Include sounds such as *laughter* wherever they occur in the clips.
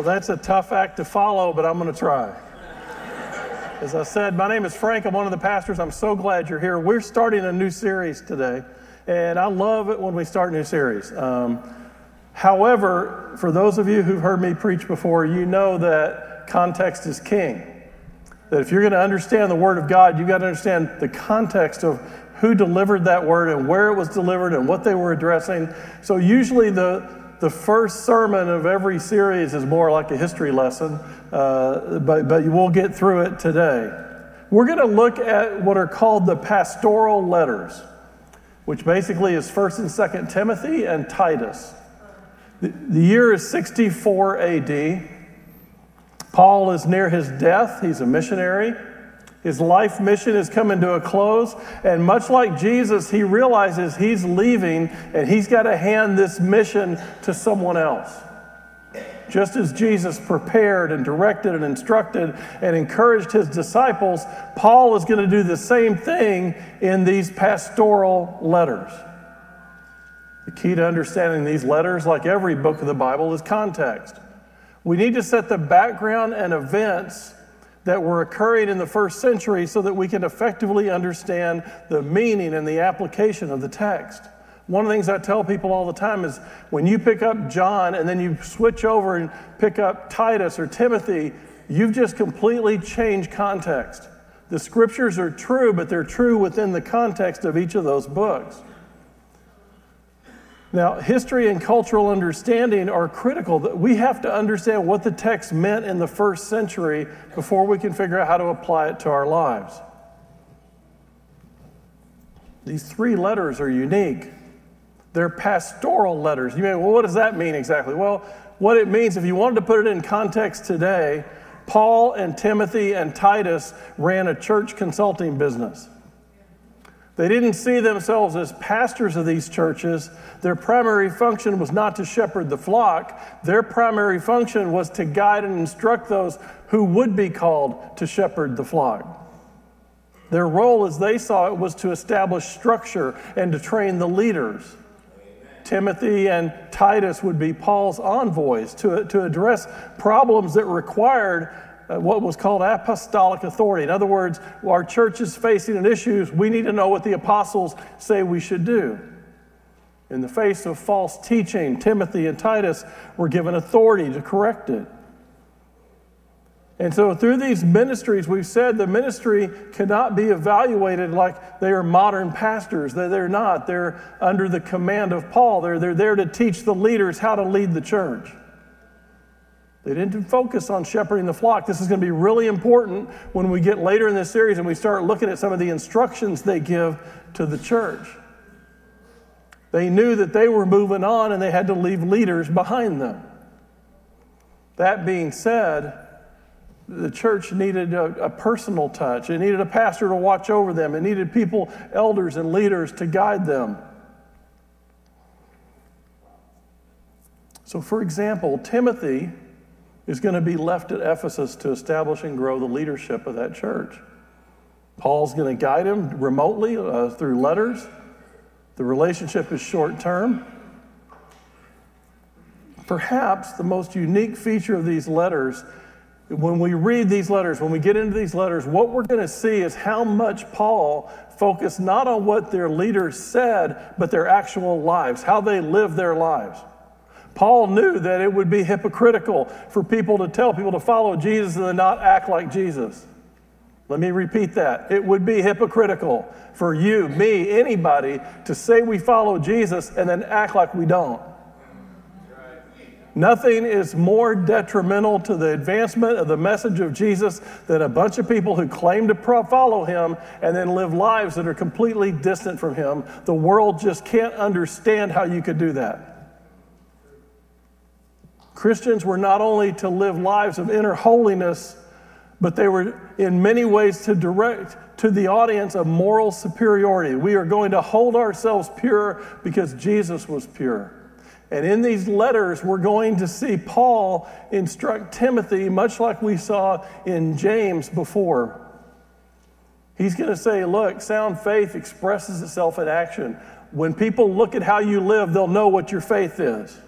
Well, that's a tough act to follow, but I'm going to try. As I said, my name is Frank. I'm one of the pastors. I'm so glad you're here. We're starting a new series today, and I love it when we start a new series. Um, however, for those of you who've heard me preach before, you know that context is king. That if you're going to understand the Word of God, you've got to understand the context of who delivered that word and where it was delivered and what they were addressing. So, usually, the the first sermon of every series is more like a history lesson, uh, but, but we'll get through it today. We're going to look at what are called the pastoral letters, which basically is 1st and 2nd Timothy and Titus. The, the year is 64 AD. Paul is near his death, he's a missionary. His life mission is coming to a close, and much like Jesus, he realizes he's leaving and he's got to hand this mission to someone else. Just as Jesus prepared and directed and instructed and encouraged his disciples, Paul is going to do the same thing in these pastoral letters. The key to understanding these letters, like every book of the Bible, is context. We need to set the background and events that were occurring in the first century so that we can effectively understand the meaning and the application of the text. One of the things I tell people all the time is when you pick up John and then you switch over and pick up Titus or Timothy, you've just completely changed context. The scriptures are true, but they're true within the context of each of those books. Now, history and cultural understanding are critical. We have to understand what the text meant in the first century before we can figure out how to apply it to our lives. These three letters are unique. They're pastoral letters. You may, well, what does that mean exactly? Well, what it means, if you wanted to put it in context today, Paul and Timothy and Titus ran a church consulting business. They didn't see themselves as pastors of these churches. Their primary function was not to shepherd the flock. Their primary function was to guide and instruct those who would be called to shepherd the flock. Their role, as they saw it, was to establish structure and to train the leaders. Timothy and Titus would be Paul's envoys to, to address problems that required Uh, what was called apostolic authority. In other words, our church is facing an issue, we need to know what the apostles say we should do. In the face of false teaching, Timothy and Titus were given authority to correct it. And so, through these ministries, we've said the ministry cannot be evaluated like they are modern pastors. They're not. They're under the command of Paul. They're, they're there to teach the leaders how to lead the church. They didn't focus on shepherding the flock. This is going to be really important when we get later in this series and we start looking at some of the instructions they give to the church. They knew that they were moving on and they had to leave leaders behind them. That being said, the church needed a, a, personal touch. It needed a pastor to watch over them. It needed people, elders, and leaders to guide them. So, for example, Timothy is going to be left at Ephesus to establish and grow the leadership of that church. Paul's going to guide him remotely uh, through letters. The relationship is short term. Perhaps the most unique feature of these letters, when we read these letters, when we get into these letters, what we're going to see is how much Paul focused not on what their leaders said, but their actual lives, how they lived their lives. Paul knew that it would be hypocritical for people to tell people to follow Jesus and then not act like Jesus. Let me repeat that. It would be hypocritical for you, me, anybody to say we follow Jesus and then act like we don't. Nothing is more detrimental to the advancement of the message of Jesus than a bunch of people who claim to follow him and then live lives that are completely distant from him. The world just can't understand how you could do that. Christians were not only to live lives of inner holiness, but they were in many ways to direct to the audience a moral superiority. We are going to hold ourselves pure because Jesus was pure. And in these letters, we're going to see Paul instruct Timothy, much like we saw in James before. He's going to say, Look, sound faith expresses itself in action. When people look at how you live, they'll know what your faith is.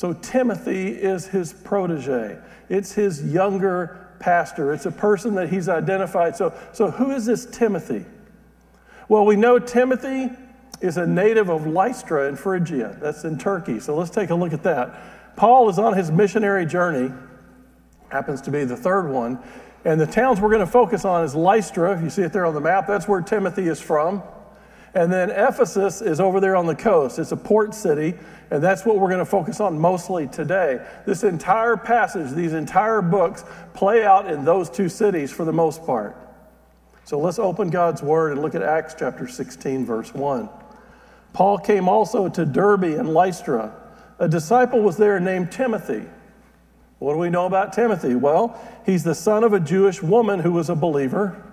So Timothy is his protege. It's his younger pastor. It's a person that he's identified. So, so who is this Timothy? Well, we know Timothy is a native of Lystra in Phrygia. That's in Turkey. So let's take a look at that. Paul is on his missionary journey, happens to be the third one. And the towns we're going to focus on is Lystra. If You see it there on the map. That's where Timothy is from. And then Ephesus is over there on the coast. It's a port city, and that's what we're going to focus on mostly today. This entire passage, these entire books, play out in those two cities for the most part. So let's open God's Word and look at Acts chapter 16, verse 1. Paul came also to Derbe and Lystra. A disciple was there named Timothy. What do we know about Timothy? Well, he's the son of a Jewish woman who was a believer.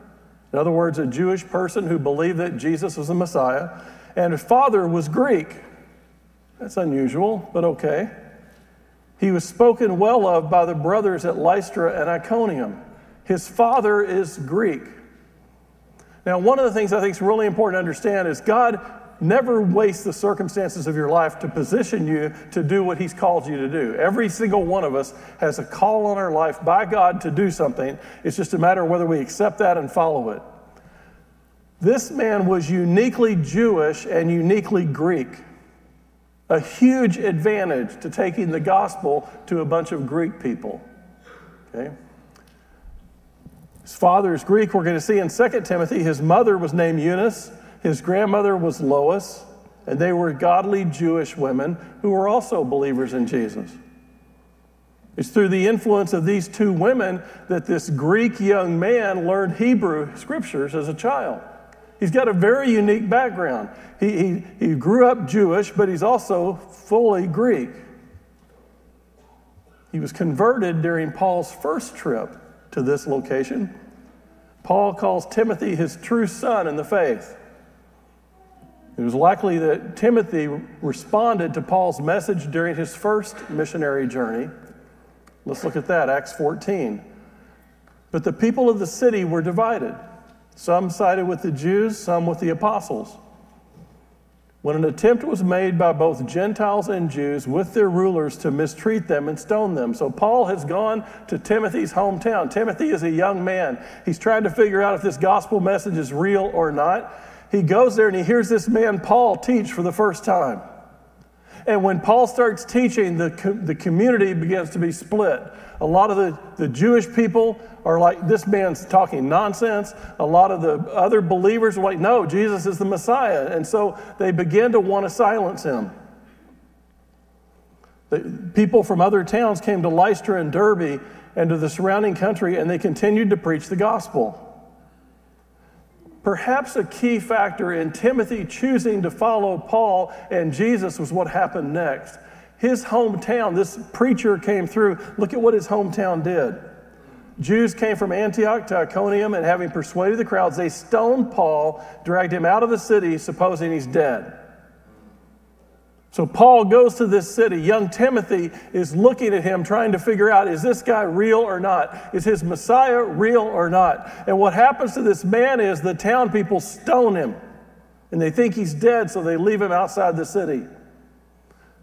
In other words, a Jewish person who believed that Jesus was the Messiah. And his father was Greek. That's unusual, but okay. He was spoken well of by the brothers at Lystra and Iconium. His father is Greek. Now, one of the things I think is really important to understand is God never waste the circumstances of your life to position you to do what He's called you to do. Every single one of us has a call on our life by God to do something. It's just a matter of whether we accept that and follow it. This man was uniquely Jewish and uniquely Greek. A huge advantage to taking the gospel to a bunch of Greek people. Okay? His father is Greek. We're going to see in 2 Timothy, his mother was named Eunice. His grandmother was Lois, and they were godly Jewish women who were also believers in Jesus. It's through the influence of these two women that this Greek young man learned Hebrew scriptures as a child. He's got a very unique background. He, he, he grew up Jewish, but he's also fully Greek. He was converted during Paul's first trip to this location. Paul calls Timothy his true son in the faith. It was likely that Timothy responded to Paul's message during his first missionary journey. Let's look at that, Acts 14. But the people of the city were divided. Some sided with the Jews, some with the apostles. When an attempt was made by both Gentiles and Jews with their rulers to mistreat them and stone them. So Paul has gone to Timothy's hometown. Timothy is a young man. He's trying to figure out if this gospel message is real or not he goes there and he hears this man, Paul, teach for the first time. And when Paul starts teaching, the, the community begins to be split. A lot of the, the Jewish people are like, this man's talking nonsense. A lot of the other believers are like, no, Jesus is the Messiah. And so they begin to want to silence him. The people from other towns came to Lystra and Derbe and to the surrounding country, and they continued to preach the gospel. Perhaps a key factor in Timothy choosing to follow Paul and Jesus was what happened next. His hometown, this preacher came through. Look at what his hometown did. Jews came from Antioch to Iconium, and having persuaded the crowds, they stoned Paul, dragged him out of the city, supposing he's dead. So Paul goes to this city. Young Timothy is looking at him, trying to figure out is this guy real or not? Is his Messiah real or not? And what happens to this man is the town people stone him and they think he's dead, so they leave him outside the city.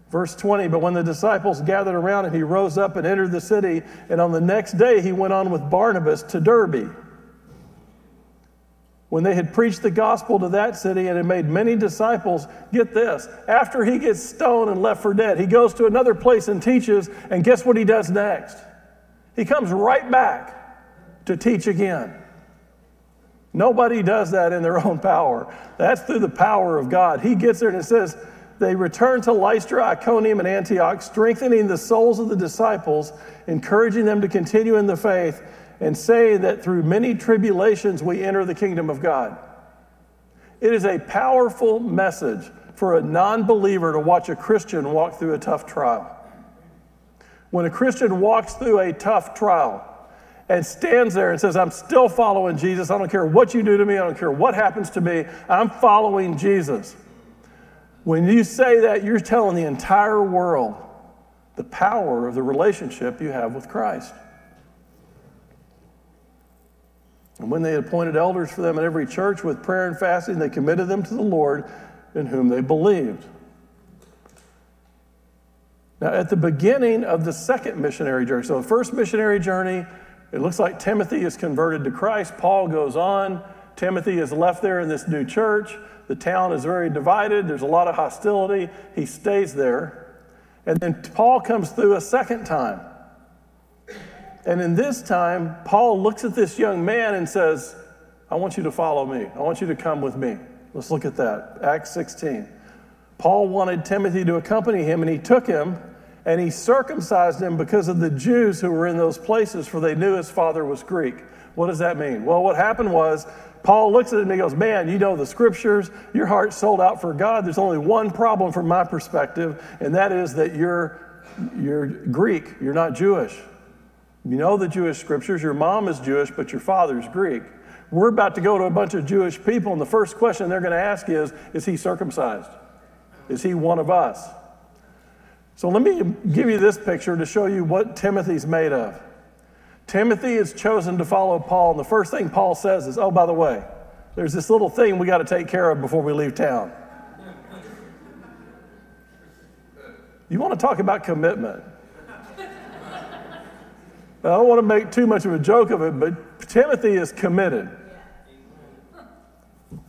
Verse 20, but when the disciples gathered around him, he rose up and entered the city, and on the next day he went on with Barnabas to Derbe. When they had preached the gospel to that city and had made many disciples, get this, after he gets stoned and left for dead, he goes to another place and teaches, and guess what he does next? He comes right back to teach again. Nobody does that in their *laughs* own power. That's through the power of God. He gets there and it says, they returned to Lystra, Iconium, and Antioch, strengthening the souls of the disciples, encouraging them to continue in the faith and say that through many tribulations we enter the kingdom of God. It is a powerful message for a non believer to watch a Christian walk through a tough trial. When a Christian walks through a tough trial and stands there and says, I'm still following Jesus, I don't care what you do to me, I don't care what happens to me, I'm following Jesus. When you say that, you're telling the entire world the power of the relationship you have with Christ. And when they had appointed elders for them in every church with prayer and fasting, they committed them to the Lord in whom they believed. Now, at the beginning of the second missionary journey, so the first missionary journey, it looks like Timothy is converted to Christ. Paul goes on. Timothy is left there in this new church. The town is very divided. There's a lot of hostility. He stays there. And then Paul comes through a second time. And in this time, Paul looks at this young man and says, I want you to follow me. I want you to come with me. Let's look at that. Acts 16. Paul wanted Timothy to accompany him, and he took him and he circumcised him because of the Jews who were in those places, for they knew his father was Greek. What does that mean? Well, what happened was Paul looks at him and he goes, Man, you know the scriptures, your heart's sold out for God. There's only one problem from my perspective, and that is that you're, you're Greek, you're not Jewish. You know the Jewish scriptures, your mom is Jewish, but your father's Greek. We're about to go to a bunch of Jewish people, and the first question they're going to ask is Is he circumcised? Is he one of us? So let me give you this picture to show you what Timothy's made of. Timothy is chosen to follow Paul, and the first thing Paul says is, Oh, by the way, there's this little thing we got to take care of before we leave town. You want to talk about commitment? I don't want to make too much of a joke of it, but Timothy is committed. It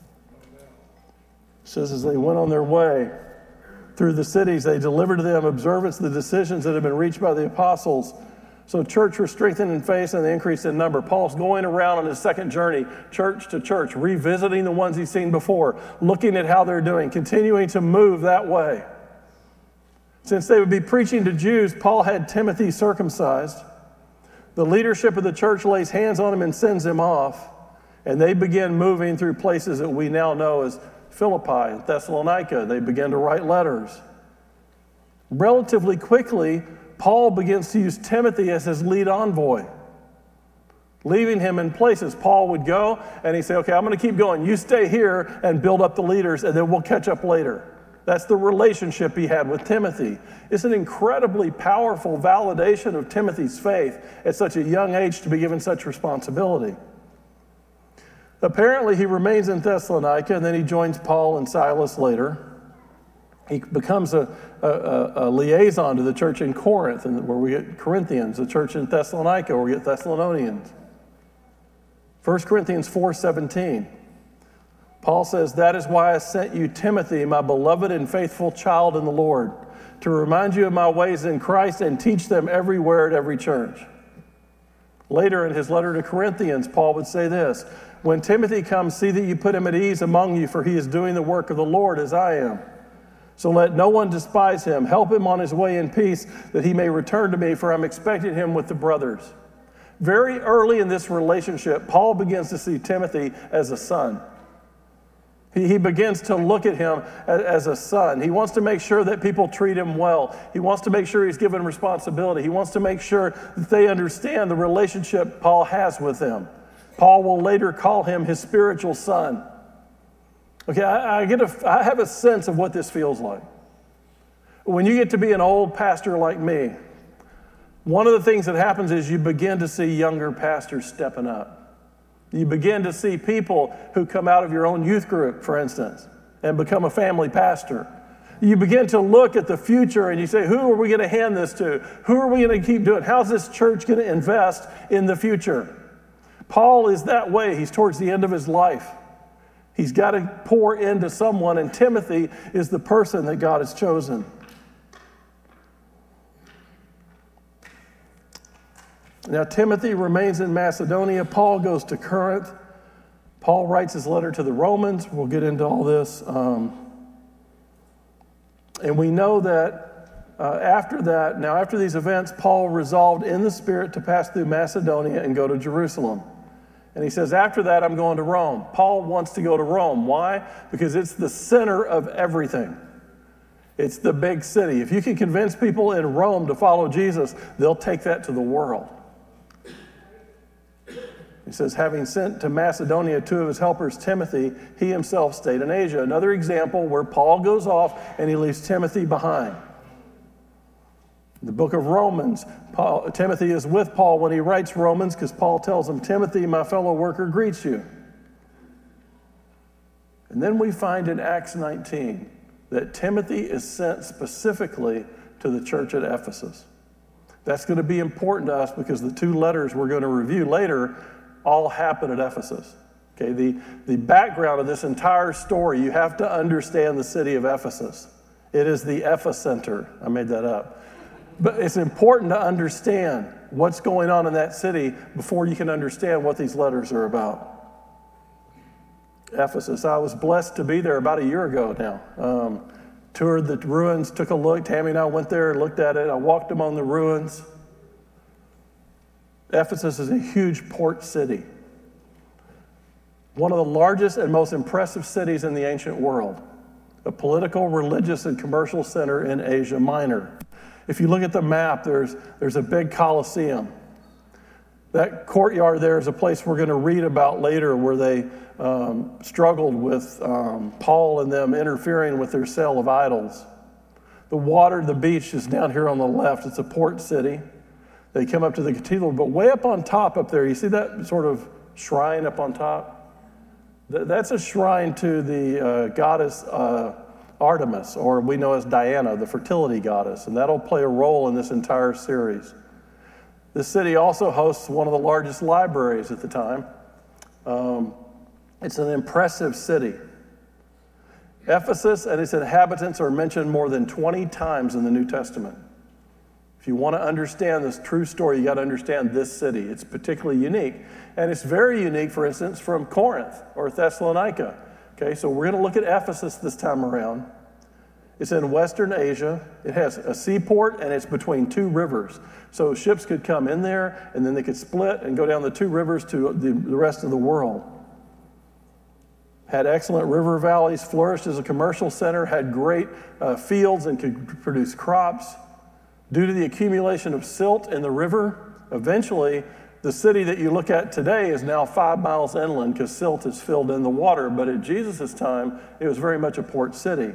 says as they went on their way, through the cities. They delivered to them observance the decisions that had been reached by the apostles. So church was strengthened in faith and the increase in number. Paul's going around on his second journey, church to church, revisiting the ones he's seen before, looking at how they're doing, continuing to move that way. Since they would be preaching to Jews, Paul had Timothy circumcised. The leadership of the church lays hands on him and sends him off, and they begin moving through places that we now know as Philippi, and Thessalonica. They begin to write letters. Relatively quickly, Paul begins to use Timothy as his lead envoy, leaving him in places. Paul would go and he'd say, Okay, I'm going to keep going. You stay here and build up the leaders, and then we'll catch up later. That's the relationship he had with Timothy. It's an incredibly powerful validation of Timothy's faith at such a young age to be given such responsibility. Apparently, he remains in Thessalonica and then he joins Paul and Silas later. He becomes a, a, a liaison to the church in Corinth, and where we get Corinthians, the church in Thessalonica, where we get Thessalonians. 1 Corinthians 4:17. Paul says, That is why I sent you Timothy, my beloved and faithful child in the Lord, to remind you of my ways in Christ and teach them everywhere at every church. Later in his letter to Corinthians, Paul would say this when Timothy comes, see that you put him at ease among you, for he is doing the work of the Lord as I am. So let no one despise him. Help him on his way in peace, that he may return to me, for I'm expecting him with the brothers. Very early in this relationship, Paul begins to see Timothy as a son. He, begins to look at him as, as a son. He wants to make sure that people treat him well. He wants to make sure he's given responsibility. He wants to make sure that they understand the relationship Paul has with them. Paul will later call him his spiritual son. Okay, I, I, get a, I have a sense of what this feels like. When you get to be an old pastor like me, one of the things that happens is you begin to see younger pastors stepping up. You begin to see people who come out of your own youth group, for instance, and become a family pastor. You begin to look at the future and you say, who are we going to hand this to? Who are we going to keep doing? How's this church going to invest in the future? Paul is that way. He's towards the end of his life. He's got to pour into someone, and Timothy is the person that God has chosen. Now, Timothy remains in Macedonia. Paul goes to Corinth. Paul writes his letter to the Romans. We'll get into all this. Um, and we know that uh, after that, now after these events, Paul resolved in the Spirit to pass through Macedonia and go to Jerusalem. And he says, After that, I'm going to Rome. Paul wants to go to Rome. Why? Because it's the center of everything. It's the big city. If you can convince people in Rome to follow Jesus, they'll take that to the world. He says, having sent to Macedonia two of his helpers, Timothy, he himself stayed in Asia. Another example where Paul goes off and he leaves Timothy behind. The book of Romans, Paul, Timothy is with Paul when he writes Romans because Paul tells him, Timothy, my fellow worker, greets you. And then we find in Acts 19 that Timothy is sent specifically to the church at Ephesus. That's going to be important to us because the two letters we're going to review later all happen at Ephesus. Okay, the, the background of this entire story, you have to understand the city of Ephesus. It is the epicenter. I made that up. But it's important to understand what's going on in that city before you can understand what these letters are about. Ephesus. I was blessed to be there about a year ago now. Um, toured the ruins, took a look. Tammy and I went there looked at it. I walked among the ruins. Ephesus is a huge port city, one of the largest and most impressive cities in the ancient world, a political, religious, and commercial center in Asia Minor. If you look at the map, there's, there's a big Colosseum. That courtyard there is a place we're going to read about later where they um, struggled with um, Paul and them interfering with their sale of idols. The water, the beach is down here on the left. It's a port city. They come up to the cathedral, but way up on top up there, you see that sort of shrine up on top? That's a shrine to the uh, goddess uh, Artemis, or we know as Diana, the fertility goddess, and that'll play a role in this entire series. The city also hosts one of the largest libraries at the time. Um, it's an impressive city. Ephesus and its inhabitants are mentioned more than 20 times in the New Testament. If you want to understand this true story, you got to understand this city. It's particularly unique. And it's very unique, for instance, from Corinth or Thessalonica. Okay, so we're going to look at Ephesus this time around. It's in Western Asia. It has a seaport and it's between two rivers. So ships could come in there and then they could split and go down the two rivers to the, the rest of the world had excellent river valleys, flourished as a commercial center, had great uh, fields and could produce crops. Due to the accumulation of silt in the river, eventually the city that you look at today is now five miles inland because silt is filled in the water. But at Jesus' time, it was very much a port city.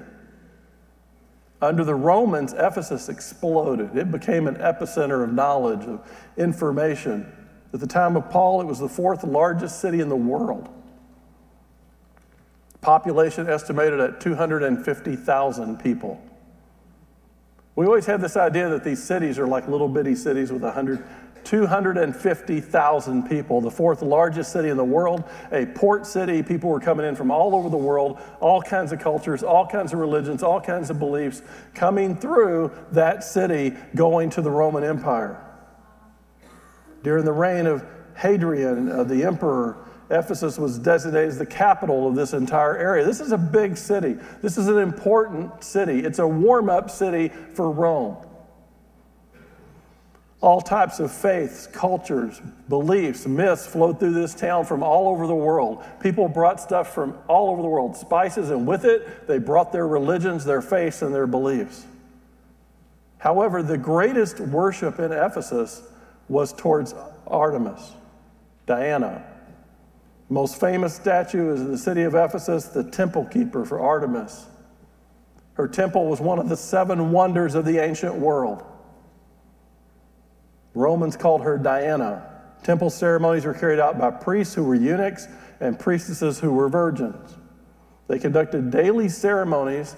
Under the Romans, Ephesus exploded. It became an epicenter of knowledge, of information. At the time of Paul, it was the fourth largest city in the world. Population estimated at 250,000 people. We always had this idea that these cities are like little bitty cities with 100, 250,000 people, the fourth largest city in the world, a port city. People were coming in from all over the world, all kinds of cultures, all kinds of religions, all kinds of beliefs coming through that city going to the Roman Empire. During the reign of Hadrian, uh, the emperor, Ephesus was designated as the capital of this entire area. This is a big city. This is an important city. It's a warm up city for Rome. All types of faiths, cultures, beliefs, myths flowed through this town from all over the world. People brought stuff from all over the world, spices, and with it, they brought their religions, their faiths, and their beliefs. However, the greatest worship in Ephesus was towards Artemis, Diana, most famous statue is in the city of Ephesus, the temple keeper for Artemis. Her temple was one of the seven wonders of the ancient world. Romans called her Diana. Temple ceremonies were carried out by priests who were eunuchs and priestesses who were virgins. They conducted daily ceremonies,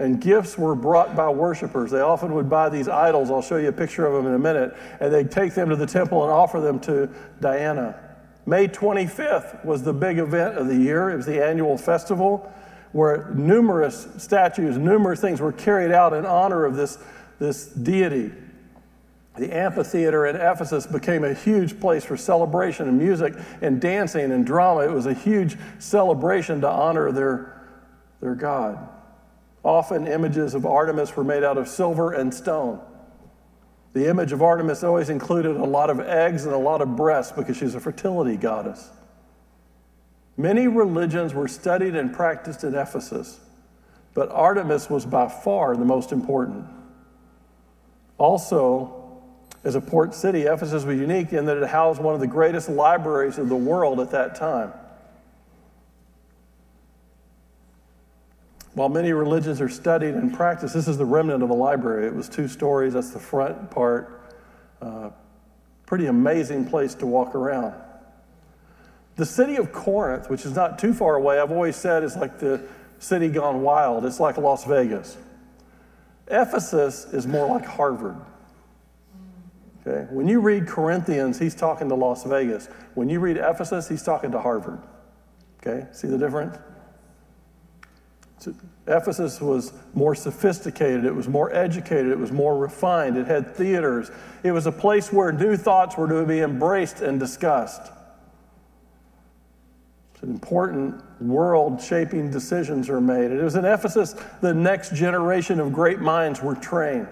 and gifts were brought by worshipers. They often would buy these idols. I'll show you a picture of them in a minute. And they'd take them to the temple and offer them to Diana. May 25th was the big event of the year. It was the annual festival where numerous statues, numerous things were carried out in honor of this, this deity. The amphitheater in Ephesus became a huge place for celebration and music and dancing and drama. It was a huge celebration to honor their, their God. Often images of Artemis were made out of silver and stone. The image of Artemis always included a lot of eggs and a lot of breasts because she's a fertility goddess. Many religions were studied and practiced in Ephesus, but Artemis was by far the most important. Also, as a port city, Ephesus was unique in that it housed one of the greatest libraries of the world at that time. While many religions are studied and practiced, this is the remnant of the library. It was two stories, that's the front part. Uh, pretty amazing place to walk around. The city of Corinth, which is not too far away, I've always said is like the city gone wild. It's like Las Vegas. Ephesus is more like Harvard. Okay? When you read Corinthians, he's talking to Las Vegas. When you read Ephesus, he's talking to Harvard. Okay? See the difference? Ephesus was more sophisticated, it was more educated, it was more refined, it had theaters. It was a place where new thoughts were to be embraced and discussed. It's an important world shaping decisions are made. It was in Ephesus the next generation of great minds were trained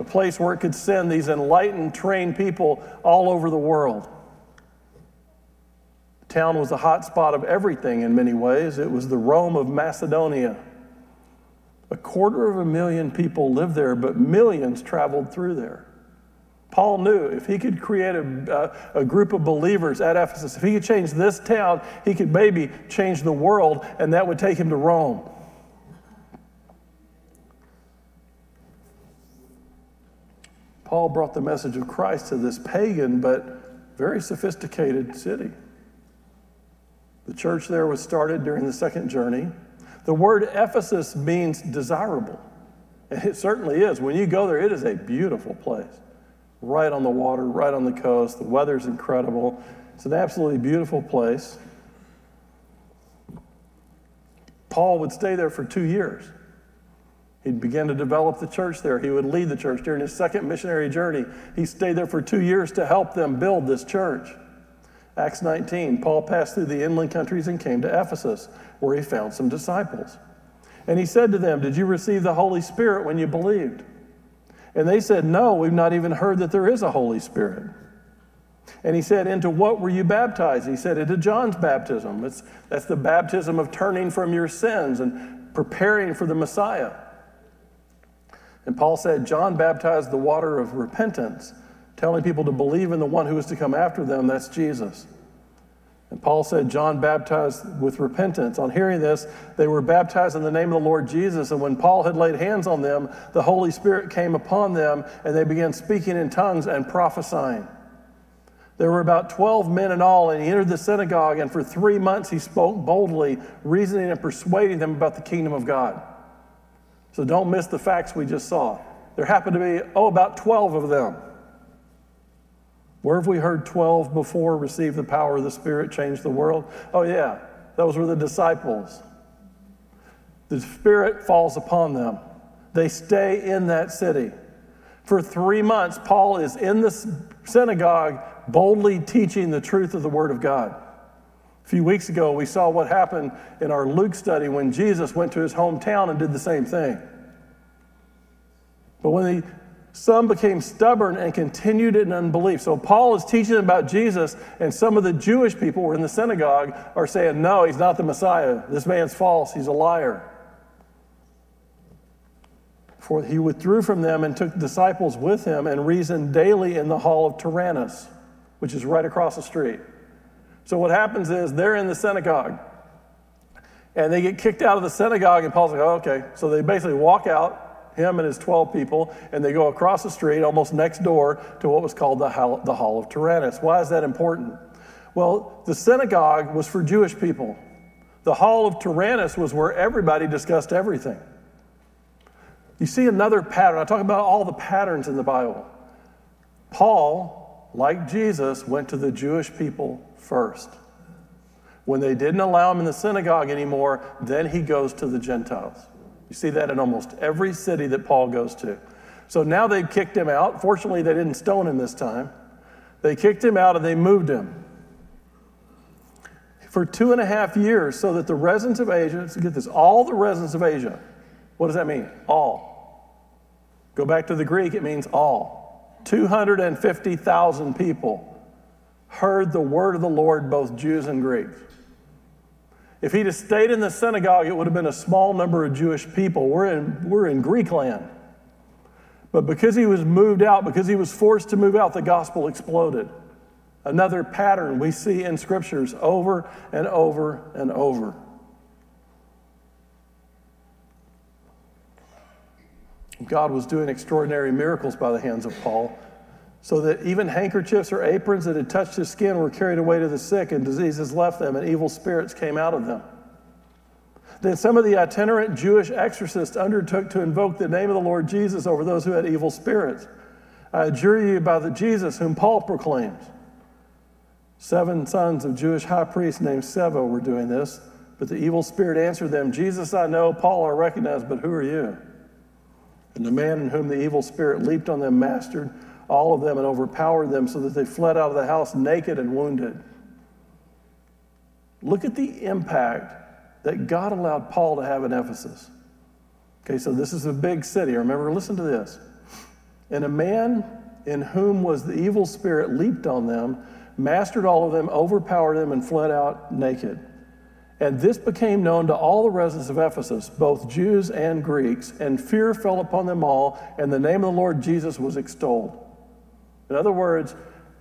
a place where it could send these enlightened, trained people all over the world. Town was a hot spot of everything in many ways. It was the Rome of Macedonia. A quarter of a million people lived there, but millions traveled through there. Paul knew if he could create a, a, a, group of believers at Ephesus, if he could change this town, he could maybe change the world, and that would take him to Rome. Paul brought the message of Christ to this pagan but very sophisticated city. The church there was started during the second journey. The word Ephesus means desirable. And it certainly is. When you go there, it is a beautiful place. Right on the water, right on the coast. The weather's incredible. It's an absolutely beautiful place. Paul would stay there for two years. He'd begin to develop the church there. He would lead the church during his second missionary journey. He stayed there for two years to help them build this church. Acts 19, Paul passed through the inland countries and came to Ephesus, where he found some disciples. And he said to them, Did you receive the Holy Spirit when you believed? And they said, No, we've not even heard that there is a Holy Spirit. And he said, Into what were you baptized? He said, Into John's baptism. It's, that's the baptism of turning from your sins and preparing for the Messiah. And Paul said, John baptized the water of repentance, telling people to believe in the one who is to come after them, that's Jesus. And Paul said, John baptized with repentance. On hearing this, they were baptized in the name of the Lord Jesus. And when Paul had laid hands on them, the Holy Spirit came upon them, and they began speaking in tongues and prophesying. There were about 12 men in all, and he entered the synagogue, and for three months he spoke boldly, reasoning and persuading them about the kingdom of God. So don't miss the facts we just saw. There happened to be, oh, about 12 of them. Where have we heard 12 before receive the power of the Spirit, change the world? Oh, yeah, those were the disciples. The Spirit falls upon them. They stay in that city. For three months, Paul is in the synagogue boldly teaching the truth of the Word of God. A few weeks ago, we saw what happened in our Luke study when Jesus went to his hometown and did the same thing. But when the some became stubborn and continued in unbelief. So Paul is teaching about Jesus, and some of the Jewish people were in the synagogue are saying, No, he's not the Messiah. This man's false. He's a liar. For he withdrew from them and took disciples with him and reasoned daily in the hall of Tyrannus, which is right across the street. So what happens is they're in the synagogue and they get kicked out of the synagogue, and Paul's like, oh, okay. So they basically walk out, him and his 12 people, and they go across the street, almost next door to what was called the Hall, the Hall of Tyrannus. Why is that important? Well, the synagogue was for Jewish people. The Hall of Tyrannus was where everybody discussed everything. You see another pattern. I talk about all the patterns in the Bible. Paul, like Jesus, went to the Jewish people first. When they didn't allow him in the synagogue anymore, then he goes to the Gentiles. You see that in almost every city that Paul goes to. So now they've kicked him out. Fortunately, they didn't stone him this time. They kicked him out and they moved him for two and a half years so that the residents of Asia, so get this, all the residents of Asia, what does that mean? All. Go back to the Greek, it means all. 250,000 people heard the word of the Lord, both Jews and Greeks. If he'd have stayed in the synagogue, it would have been a small number of Jewish people. We're in, we're in Greek land. But because he was moved out, because he was forced to move out, the gospel exploded. Another pattern we see in scriptures over and over and over. God was doing extraordinary miracles by the hands of Paul so that even handkerchiefs or aprons that had touched his skin were carried away to the sick, and diseases left them, and evil spirits came out of them. Then some of the itinerant Jewish exorcists undertook to invoke the name of the Lord Jesus over those who had evil spirits. I adjure you by the Jesus whom Paul proclaims. Seven sons of Jewish high priests named Sceva were doing this, but the evil spirit answered them, Jesus I know, Paul I recognize, but who are you? And the man in whom the evil spirit leaped on them mastered all of them and overpowered them so that they fled out of the house naked and wounded. Look at the impact that God allowed Paul to have in Ephesus. Okay, so this is a big city. Remember, listen to this. And a man in whom was the evil spirit leaped on them, mastered all of them, overpowered them, and fled out naked. And this became known to all the residents of Ephesus, both Jews and Greeks, and fear fell upon them all, and the name of the Lord Jesus was extolled. In other words,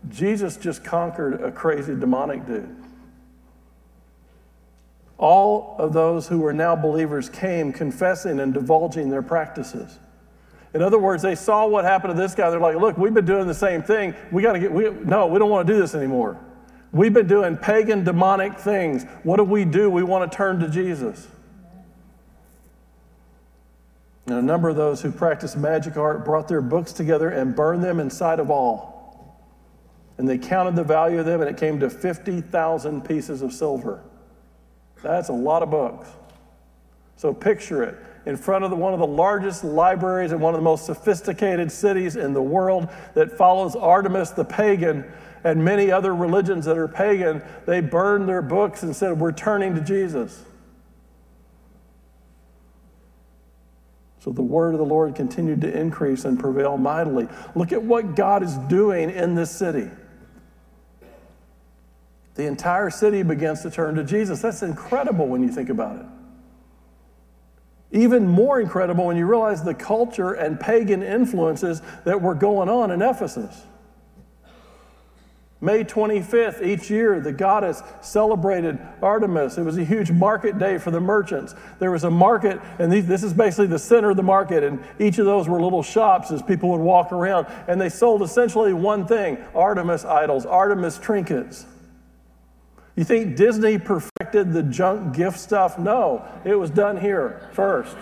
Jesus just conquered a crazy demonic dude. All of those who were now believers came confessing and divulging their practices. In other words, they saw what happened to this guy. They're like, look, we've been doing the same thing. We got to get, we, no, we don't want to do this anymore. We've been doing pagan, demonic things. What do we do? We want to turn to Jesus. And a number of those who practiced magic art brought their books together and burned them in sight of all. And they counted the value of them, and it came to 50,000 pieces of silver. That's a lot of books. So picture it in front of the, one of the largest libraries in one of the most sophisticated cities in the world that follows Artemis the pagan and many other religions that are pagan. They burned their books and said, We're turning to Jesus. So the word of the Lord continued to increase and prevail mightily. Look at what God is doing in this city. The entire city begins to turn to Jesus. That's incredible when you think about it. Even more incredible when you realize the culture and pagan influences that were going on in Ephesus. May 25th, each year, the goddess celebrated Artemis. It was a huge market day for the merchants. There was a market, and this is basically the center of the market, and each of those were little shops as people would walk around, and they sold essentially one thing Artemis idols, Artemis trinkets. You think Disney perfected the junk gift stuff? No, it was done here first.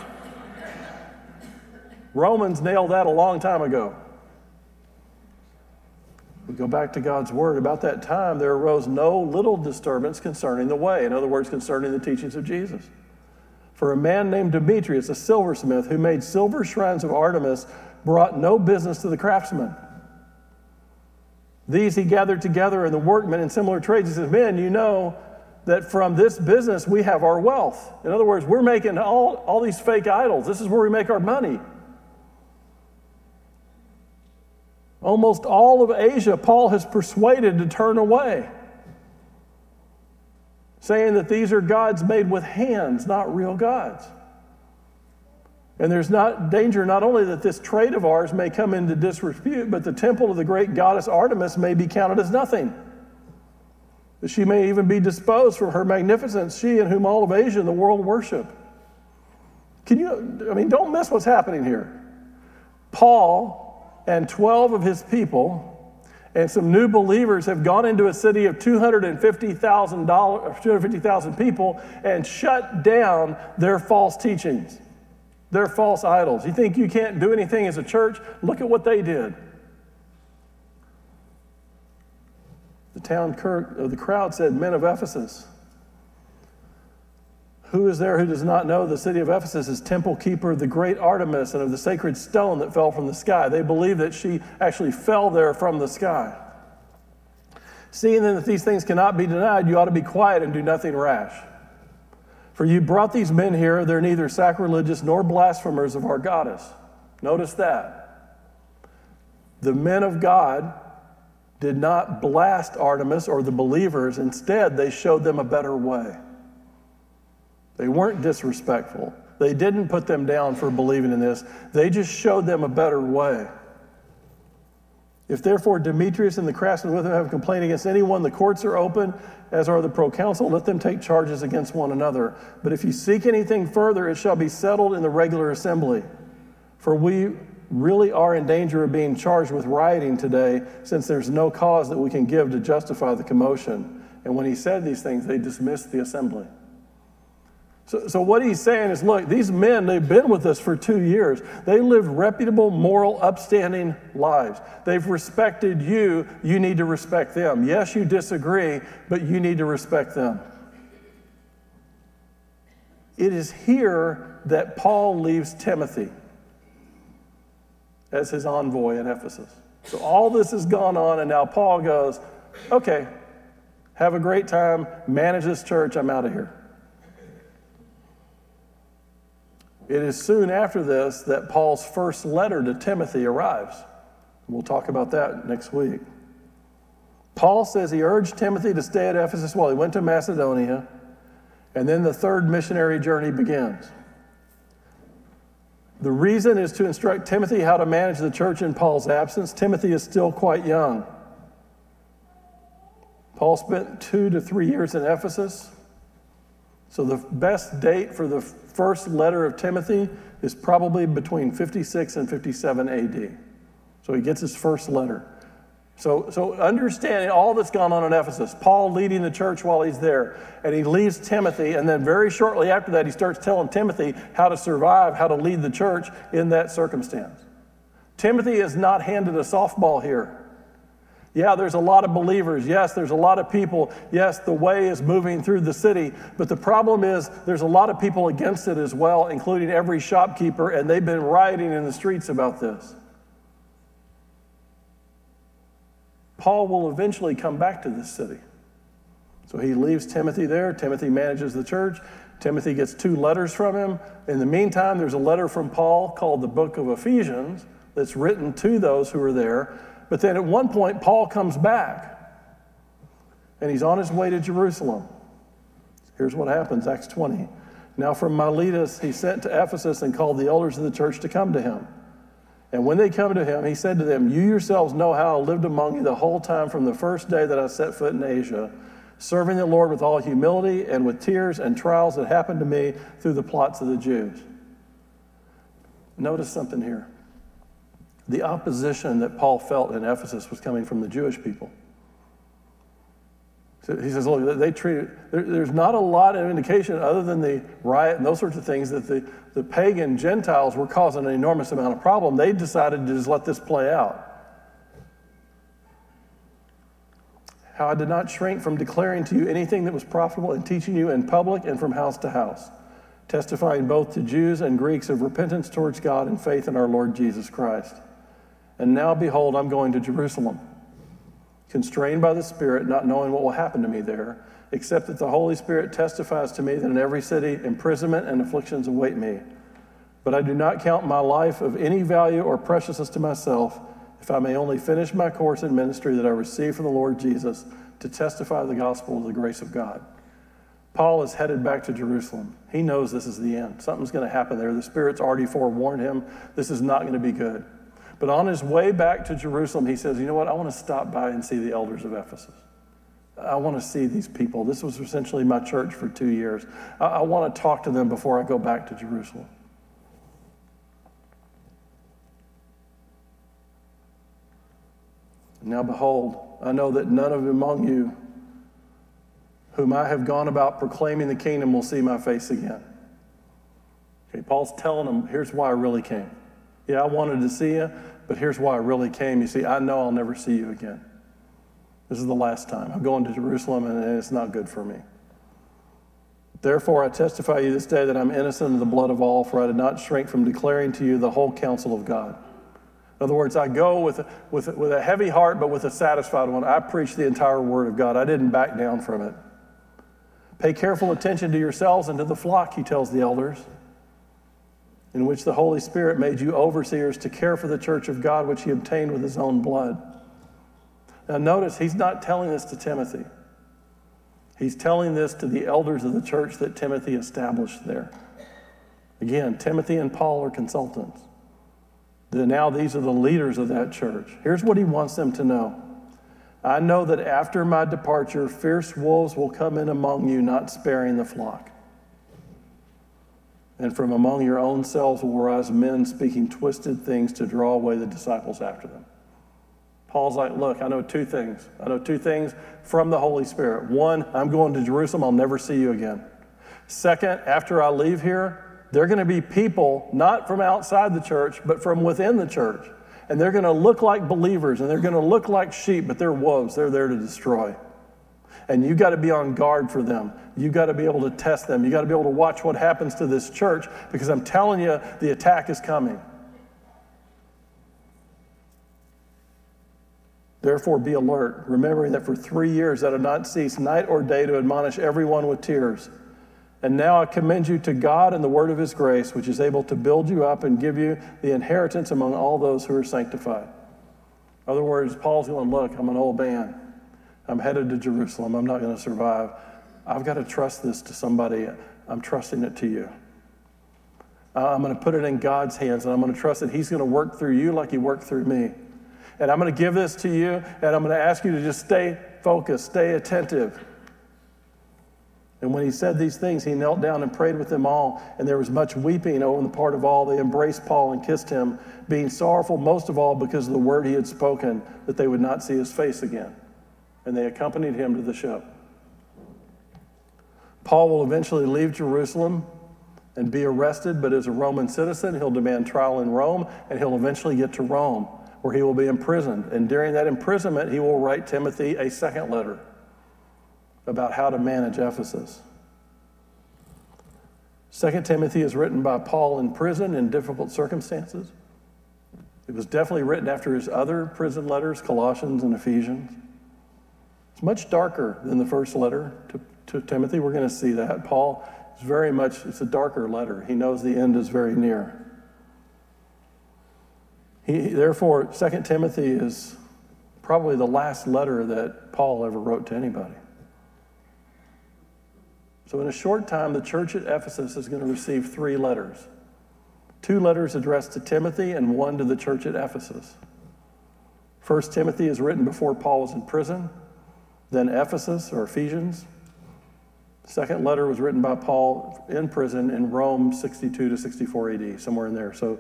Romans nailed that a long time ago. We go back to God's word. About that time, there arose no little disturbance concerning the way. In other words, concerning the teachings of Jesus. For a man named Demetrius, a silversmith, who made silver shrines of Artemis, brought no business to the craftsmen. These he gathered together, and the workmen in similar trades. He says, Men, you know that from this business we have our wealth. In other words, we're making all, all these fake idols. This is where we make our money. Almost all of Asia, Paul has persuaded to turn away, saying that these are gods made with hands, not real gods. And there's not danger not only that this trade of ours may come into disrepute, but the temple of the great goddess Artemis may be counted as nothing. That she may even be disposed from her magnificence, she in whom all of Asia and the world worship. Can you, I mean, don't miss what's happening here. Paul and 12 of his people and some new believers have gone into a city of 250,000 250,000 people and shut down their false teachings. They're false idols. You think you can't do anything as a church? Look at what they did. The town uh, the crowd said, Men of Ephesus. Who is there who does not know the city of Ephesus is temple keeper of the great Artemis and of the sacred stone that fell from the sky? They believe that she actually fell there from the sky. Seeing then that these things cannot be denied, you ought to be quiet and do nothing rash. For you brought these men here, they're neither sacrilegious nor blasphemers of our goddess. Notice that. The men of God did not blast Artemis or the believers, instead, they showed them a better way. They weren't disrespectful. They didn't put them down for believing in this. They just showed them a better way. If therefore Demetrius and the craftsmen with him have complained against anyone, the courts are open, as are the proconsul. Let them take charges against one another. But if you seek anything further, it shall be settled in the regular assembly. For we really are in danger of being charged with rioting today, since there's no cause that we can give to justify the commotion. And when he said these things, they dismissed the assembly. So, so, what he's saying is look, these men, they've been with us for two years. They live reputable, moral, upstanding lives. They've respected you. You need to respect them. Yes, you disagree, but you need to respect them. It is here that Paul leaves Timothy as his envoy in Ephesus. So all this has gone on, and now Paul goes, okay, have a great time, manage this church, I'm out of here. It is soon after this that Paul's first letter to Timothy arrives. We'll talk about that next week. Paul says he urged Timothy to stay at Ephesus while he went to Macedonia, and then the third missionary journey begins. The reason is to instruct Timothy how to manage the church in Paul's absence. Timothy is still quite young. Paul spent two to three years in Ephesus. So the best date for the first letter of Timothy is probably between 56 and 57 AD. So he gets his first letter. So, so understanding all that's gone on in Ephesus, Paul leading the church while he's there, and he leaves Timothy, and then very shortly after that, he starts telling Timothy how to survive, how to lead the church in that circumstance. Timothy is not handed a softball here. Yeah, there's a lot of believers. Yes, there's a lot of people. Yes, the way is moving through the city. But the problem is, there's a lot of people against it as well, including every shopkeeper, and they've been rioting in the streets about this. Paul will eventually come back to this city. So he leaves Timothy there. Timothy manages the church. Timothy gets two letters from him. In the meantime, there's a letter from Paul called the Book of Ephesians that's written to those who are there. But then at one point, Paul comes back and he's on his way to Jerusalem. Here's what happens Acts 20. Now, from Miletus, he sent to Ephesus and called the elders of the church to come to him. And when they come to him, he said to them, You yourselves know how I lived among you the whole time from the first day that I set foot in Asia, serving the Lord with all humility and with tears and trials that happened to me through the plots of the Jews. Notice something here. The opposition that Paul felt in Ephesus was coming from the Jewish people. So he says, look, they treated, there, there's not a lot of indication other than the riot and those sorts of things that the, the pagan Gentiles were causing an enormous amount of problem. They decided to just let this play out. How I did not shrink from declaring to you anything that was profitable and teaching you in public and from house to house, testifying both to Jews and Greeks of repentance towards God and faith in our Lord Jesus Christ. And now, behold, I'm going to Jerusalem constrained by the Spirit, not knowing what will happen to me there, except that the Holy Spirit testifies to me that in every city imprisonment and afflictions await me. But I do not count my life of any value or preciousness to myself, if I may only finish my course in ministry that I received from the Lord Jesus to testify the gospel of the grace of God. Paul is headed back to Jerusalem. He knows this is the end. Something's going to happen there. The Spirit's already forewarned him. This is not going to be good. But on his way back to Jerusalem, he says, You know what? I want to stop by and see the elders of Ephesus. I want to see these people. This was essentially my church for two years. I, I want to talk to them before I go back to Jerusalem. Now, behold, I know that none of among you whom I have gone about proclaiming the kingdom will see my face again. Okay, Paul's telling them, here's why I really came. Yeah, I wanted to see you, but here's why I really came. You see, I know I'll never see you again. This is the last time. I'm going to Jerusalem, and it's not good for me. Therefore, I testify to you this day that I'm innocent of the blood of all, for I did not shrink from declaring to you the whole counsel of God. In other words, I go with, with, with a heavy heart, but with a satisfied one. I preach the entire Word of God. I didn't back down from it. Pay careful attention to yourselves and to the flock, he tells the elders in which the Holy Spirit made you overseers to care for the church of God, which he obtained with his own blood. Now, notice he's not telling this to Timothy. He's telling this to the elders of the church that Timothy established there. Again, Timothy and Paul are consultants. Now, these are the leaders of that church. Here's what he wants them to know I know that after my departure, fierce wolves will come in among you, not sparing the flock. And from among your own selves will rise men speaking twisted things to draw away the disciples after them. Paul's like, Look, I know two things. I know two things from the Holy Spirit. One, I'm going to Jerusalem, I'll never see you again. Second, after I leave here, there are going to be people not from outside the church, but from within the church. And they're going to look like believers and they're going to look like sheep, but they're wolves. They're there to destroy. And you got to be on guard for them. You got to be able to test them. You got to be able to watch what happens to this church because I'm telling you, the attack is coming. Therefore, be alert, remembering that for three years I did not cease night or day to admonish everyone with tears. And now I commend you to God and the word of his grace, which is able to build you up and give you the inheritance among all those who are sanctified. In other words, Paul's going, Look, I'm an old man. I'm headed to Jerusalem. I'm not going to survive. I've got to trust this to somebody. I'm trusting it to you. I'm going to put it in God's hands, and I'm going to trust that He's going to work through you like He worked through me. And I'm going to give this to you, and I'm going to ask you to just stay focused, stay attentive. And when he said these things, he knelt down and prayed with them all, and there was much weeping on the part of all. They embraced Paul and kissed him, being sorrowful most of all because of the word he had spoken, that they would not see his face again. And they accompanied him to the ship. Paul will eventually leave Jerusalem and be arrested, but as a Roman citizen, he'll demand trial in Rome, and he'll eventually get to Rome where he will be imprisoned. And during that imprisonment, he will write Timothy a second letter about how to manage Ephesus. Second Timothy is written by Paul in prison in difficult circumstances. It was definitely written after his other prison letters, Colossians and Ephesians. It's much darker than the first letter to, to Timothy. We're going to see that. Paul is very much, it's a darker letter. He knows the end is very near. He, therefore, 2 Timothy is probably the last letter that Paul ever wrote to anybody. So, in a short time, the church at Ephesus is going to receive three letters two letters addressed to Timothy and one to the church at Ephesus. First Timothy is written before Paul was in prison, then Ephesus or Ephesians. Second letter was written by Paul in prison in Rome 62 to 64 AD, somewhere in there. So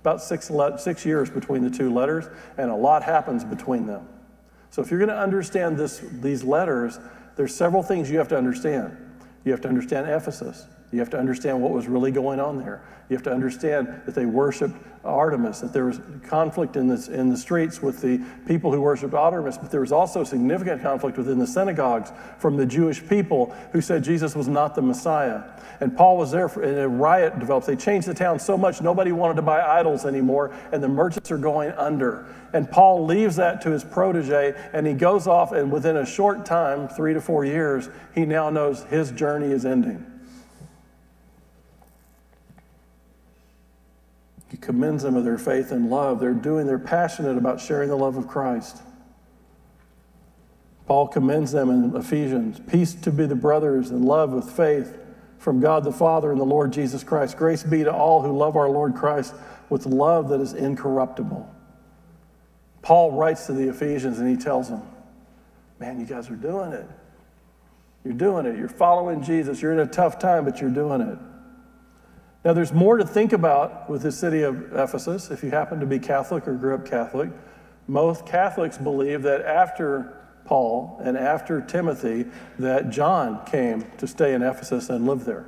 about six, le- six years between the two letters, and a lot happens between them. So if you're going to understand this, these letters, there's several things you have to understand. You have to understand Ephesus. You have to understand what was really going on there. You have to understand that they worshiped Artemis, that there was conflict in, this, in the streets with the people who worshiped Artemis, but there was also significant conflict within the synagogues from the Jewish people who said Jesus was not the Messiah. And Paul was there, for, and a riot develops. They changed the town so much nobody wanted to buy idols anymore, and the merchants are going under. And Paul leaves that to his protege, and he goes off, and within a short time, three to four years, he now knows his journey is ending. He commends them of their faith and love. They're doing, they're passionate about sharing the love of Christ. Paul commends them in Ephesians peace to be the brothers and love with faith from God the Father and the Lord Jesus Christ. Grace be to all who love our Lord Christ with love that is incorruptible. Paul writes to the Ephesians and he tells them, Man, you guys are doing it. You're doing it. You're following Jesus. You're in a tough time, but you're doing it. Now, there's more to think about with the city of Ephesus if you happen to be Catholic or grew up Catholic. Most Catholics believe that after Paul and after Timothy, that John came to stay in Ephesus and live there.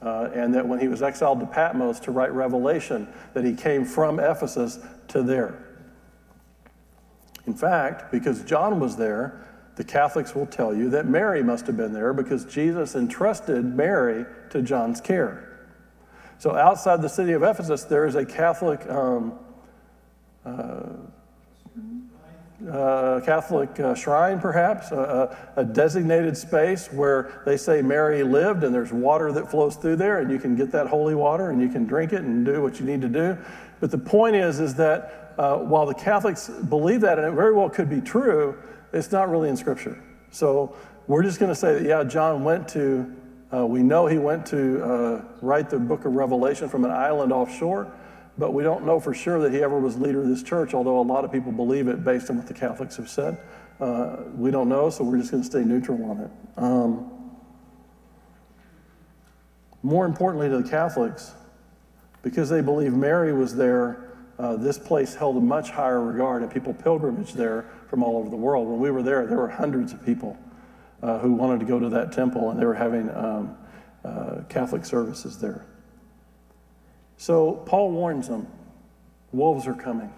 Uh, and that when he was exiled to Patmos to write Revelation, that he came from Ephesus to there. In fact, because John was there, the Catholics will tell you that Mary must have been there because Jesus entrusted Mary to John's care. So outside the city of Ephesus, there is a Catholic um, uh, uh, Catholic uh, shrine, perhaps, a, a, designated space where they say Mary lived, and there's water that flows through there, and you can get that holy water and you can drink it and do what you need to do. But the point is, is that uh, while the Catholics believe that, and it very well could be true, it's not really in Scripture. So we're just going to say that, yeah, John went to uh, we know he went to uh, write the book of Revelation from an island offshore, but we don't know for sure that he ever was leader of this church, although a lot of people believe it based on what the Catholics have said. Uh, we don't know, so we're just going to stay neutral on it. Um, more importantly to the Catholics, because they believe Mary was there, uh, this place held a much higher regard, and people pilgrimaged there from all over the world. When we were there, there were hundreds of people uh, who wanted to go to that temple, and they were having um, uh, Catholic services there. So Paul warns them wolves are coming,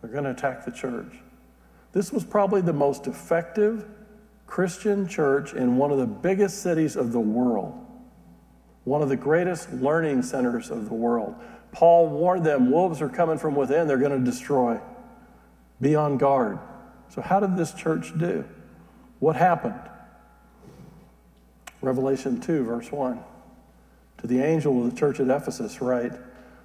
they're going to attack the church. This was probably the most effective Christian church in one of the biggest cities of the world, one of the greatest learning centers of the world. Paul warned them wolves are coming from within, they're going to destroy. Be on guard. So, how did this church do? What happened? Revelation 2, verse 1. To the angel of the church at Ephesus, write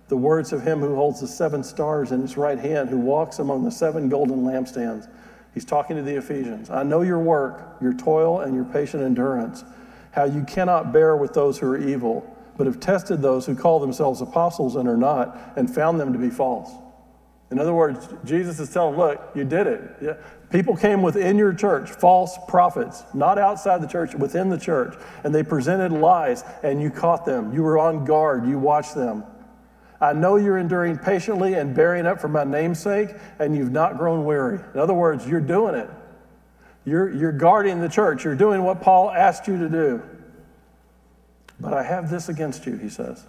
the words of him who holds the seven stars in his right hand, who walks among the seven golden lampstands. He's talking to the Ephesians. I know your work, your toil, and your patient endurance, how you cannot bear with those who are evil, but have tested those who call themselves apostles and are not, and found them to be false. In other words, Jesus is telling, look, you did it. Yeah. People came within your church, false prophets, not outside the church, within the church, and they presented lies, and you caught them. You were on guard, you watched them. I know you're enduring patiently and bearing up for my namesake, and you've not grown weary. In other words, you're doing it. You're, you're guarding the church. You're doing what Paul asked you to do. But I have this against you, he says,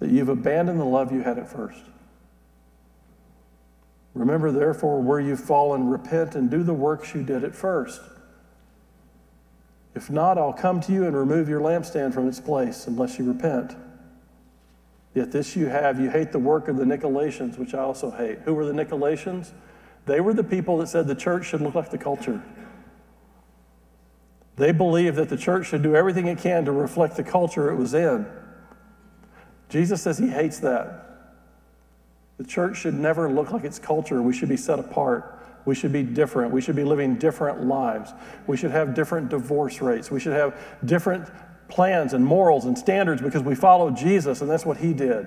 that you've abandoned the love you had at first. Remember, therefore, where you've fallen, repent and do the works you did at first. If not, I'll come to you and remove your lampstand from its place unless you repent. Yet this you have, you hate the work of the Nicolaitans, which I also hate. Who were the Nicolaitans? They were the people that said the church should look like the culture. They believed that the church should do everything it can to reflect the culture it was in. Jesus says he hates that. The church should never look like its culture. We should be set apart. We should be different. We should be living different lives. We should have different divorce rates. We should have different plans and morals and standards because we follow Jesus, and that's what he did.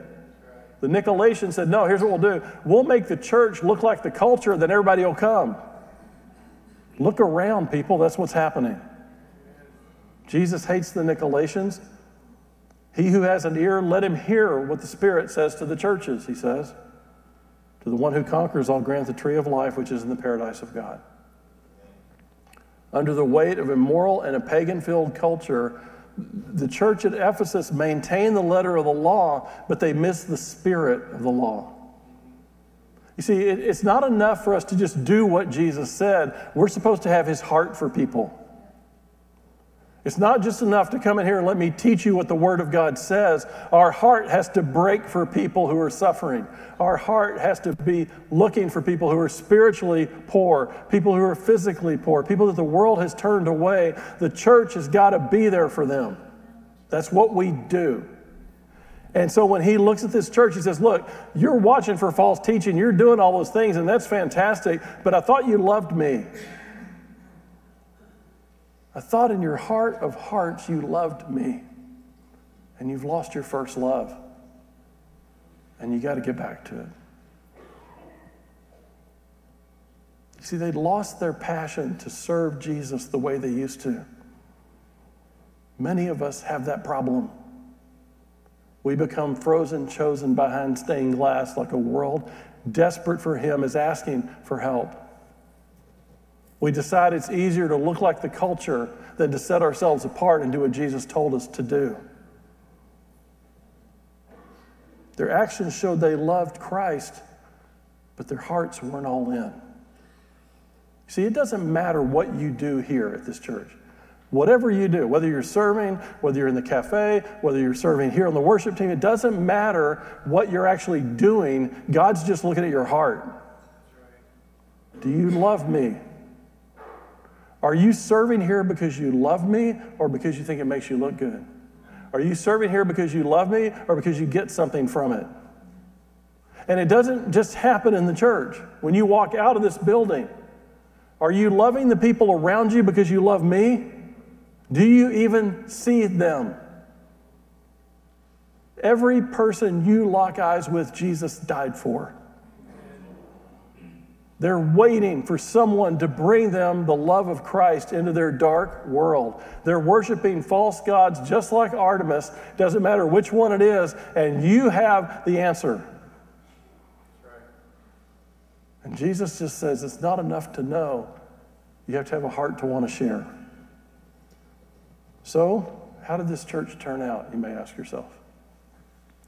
The Nicolaitans said, No, here's what we'll do we'll make the church look like the culture, then everybody will come. Look around, people, that's what's happening. Jesus hates the Nicolaitans. He who has an ear, let him hear what the Spirit says to the churches, he says. To the one who conquers, I'll grant the tree of life, which is in the paradise of God. Under the weight of immoral and a pagan filled culture, the church at Ephesus maintained the letter of the law, but they missed the spirit of the law. You see, it, it's not enough for us to just do what Jesus said. We're supposed to have his heart for people. It's not just enough to come in here and let me teach you what the Word of God says. Our heart has to break for people who are suffering. Our heart has to be looking for people who are spiritually poor, people who are physically poor, people that the world has turned away. The church has got to be there for them. That's what we do. And so when he looks at this church, he says, Look, you're watching for false teaching, you're doing all those things, and that's fantastic, but I thought you loved me. I thought in your heart of hearts you loved me, and you've lost your first love, and you got to get back to it. You see, they'd lost their passion to serve Jesus the way they used to. Many of us have that problem. We become frozen, chosen behind stained glass like a world desperate for Him is asking for help. We decide it's easier to look like the culture than to set ourselves apart and do what Jesus told us to do. Their actions showed they loved Christ, but their hearts weren't all in. See, it doesn't matter what you do here at this church. Whatever you do, whether you're serving, whether you're in the cafe, whether you're serving here on the worship team, it doesn't matter what you're actually doing. God's just looking at your heart. Do you love me? Are you serving here because you love me or because you think it makes you look good? Are you serving here because you love me or because you get something from it? And it doesn't just happen in the church. When you walk out of this building, are you loving the people around you because you love me? Do you even see them? Every person you lock eyes with, Jesus died for. They're waiting for someone to bring them the love of Christ into their dark world. They're worshiping false gods just like Artemis, doesn't matter which one it is, and you have the answer. And Jesus just says it's not enough to know, you have to have a heart to want to share. So, how did this church turn out? You may ask yourself.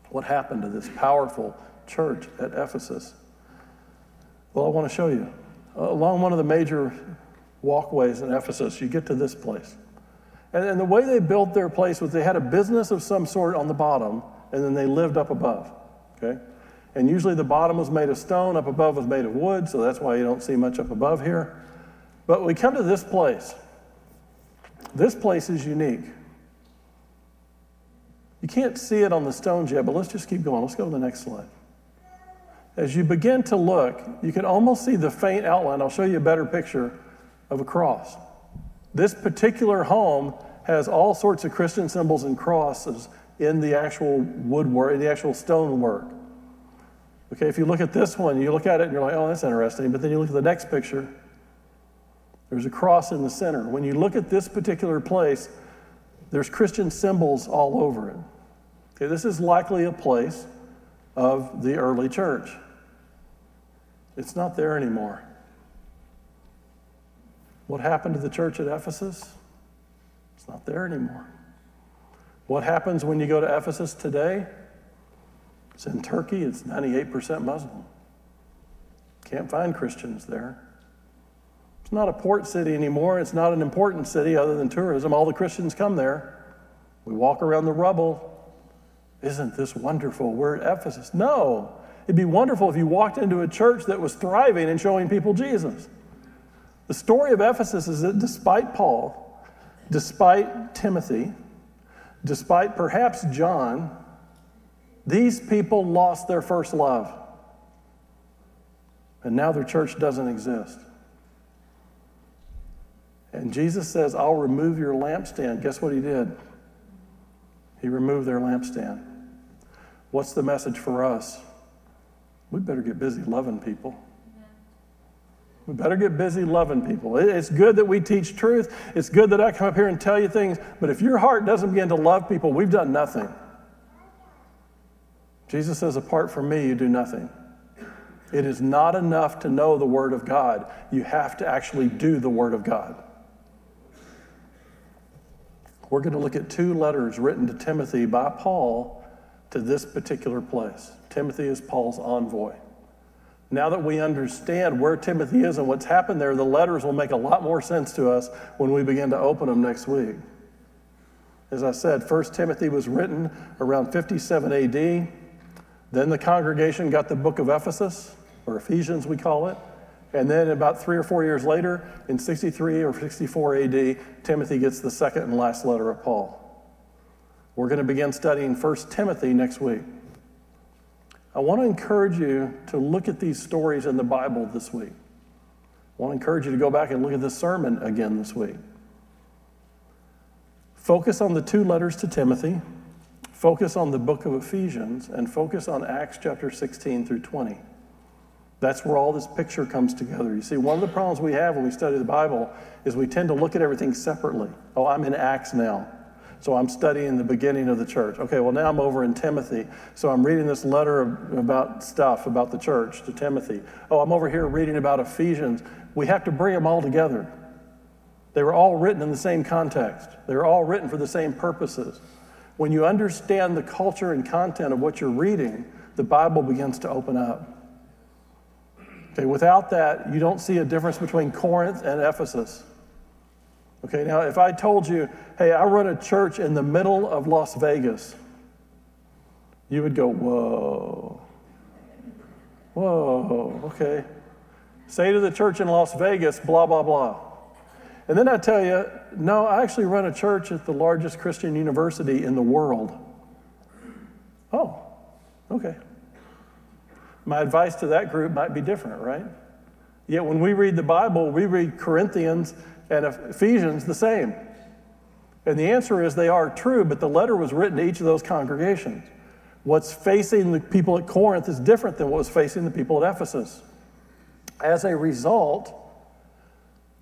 What happened to this powerful church at Ephesus? Well, I want to show you. Along one of the major walkways in Ephesus, you get to this place. And, and the way they built their place was they had a business of some sort on the bottom, and then they lived up above. Okay? And usually the bottom was made of stone, up above was made of wood, so that's why you don't see much up above here. But we come to this place. This place is unique. You can't see it on the stones yet, but let's just keep going. Let's go to the next slide. As you begin to look, you can almost see the faint outline. I'll show you a better picture of a cross. This particular home has all sorts of Christian symbols and crosses in the actual woodwork, in the actual stonework. Okay, if you look at this one, you look at it and you're like, oh, that's interesting. But then you look at the next picture, there's a cross in the center. When you look at this particular place, there's Christian symbols all over it. Okay, this is likely a place of the early church. It's not there anymore. What happened to the church at Ephesus? It's not there anymore. What happens when you go to Ephesus today? It's in Turkey, it's 98% Muslim. Can't find Christians there. It's not a port city anymore. It's not an important city other than tourism. All the Christians come there. We walk around the rubble. Isn't this wonderful? We're at Ephesus. No. It'd be wonderful if you walked into a church that was thriving and showing people Jesus. The story of Ephesus is that despite Paul, despite Timothy, despite perhaps John, these people lost their first love. And now their church doesn't exist. And Jesus says, I'll remove your lampstand. Guess what he did? He removed their lampstand. What's the message for us? We better get busy loving people. We better get busy loving people. It's good that we teach truth. It's good that I come up here and tell you things. But if your heart doesn't begin to love people, we've done nothing. Jesus says, apart from me, you do nothing. It is not enough to know the Word of God. You have to actually do the Word of God. We're going to look at two letters written to Timothy by Paul to this particular place. Timothy is Paul's envoy. Now that we understand where Timothy is and what's happened there, the letters will make a lot more sense to us when we begin to open them next week. As I said, 1 Timothy was written around 57 AD. Then the congregation got the book of Ephesus, or Ephesians, we call it. And then about three or four years later, in 63 or 64 AD, Timothy gets the second and last letter of Paul. We're going to begin studying 1 Timothy next week. I want to encourage you to look at these stories in the Bible this week. I want to encourage you to go back and look at this sermon again this week. Focus on the two letters to Timothy, focus on the book of Ephesians, and focus on Acts chapter 16 through 20. That's where all this picture comes together. You see, one of the problems we have when we study the Bible is we tend to look at everything separately. Oh, I'm in Acts now. So I'm studying the beginning of the church. Okay, well, now I'm over in Timothy. So I'm reading this letter about stuff about the church to Timothy. Oh, I'm over here reading about Ephesians. We have to bring them all together. They were all written in the same context, they were all written for the same purposes. When you understand the culture and content of what you're reading, the Bible begins to open up. Okay, without that, you don't see a difference between Corinth and Ephesus. Okay, now if I told you, hey, I run a church in the middle of Las Vegas, you would go, whoa, whoa, okay. Say to the church in Las Vegas, blah, blah, blah. And then I tell you, no, I actually run a church at the largest Christian university in the world. Oh, okay. My advice to that group might be different, right? Yet when we read the Bible, we read Corinthians and Ephesians the same? And the answer is they are true, but the letter was written to each of those congregations. What's facing the people at Corinth is different than what was facing the people at Ephesus. As a result,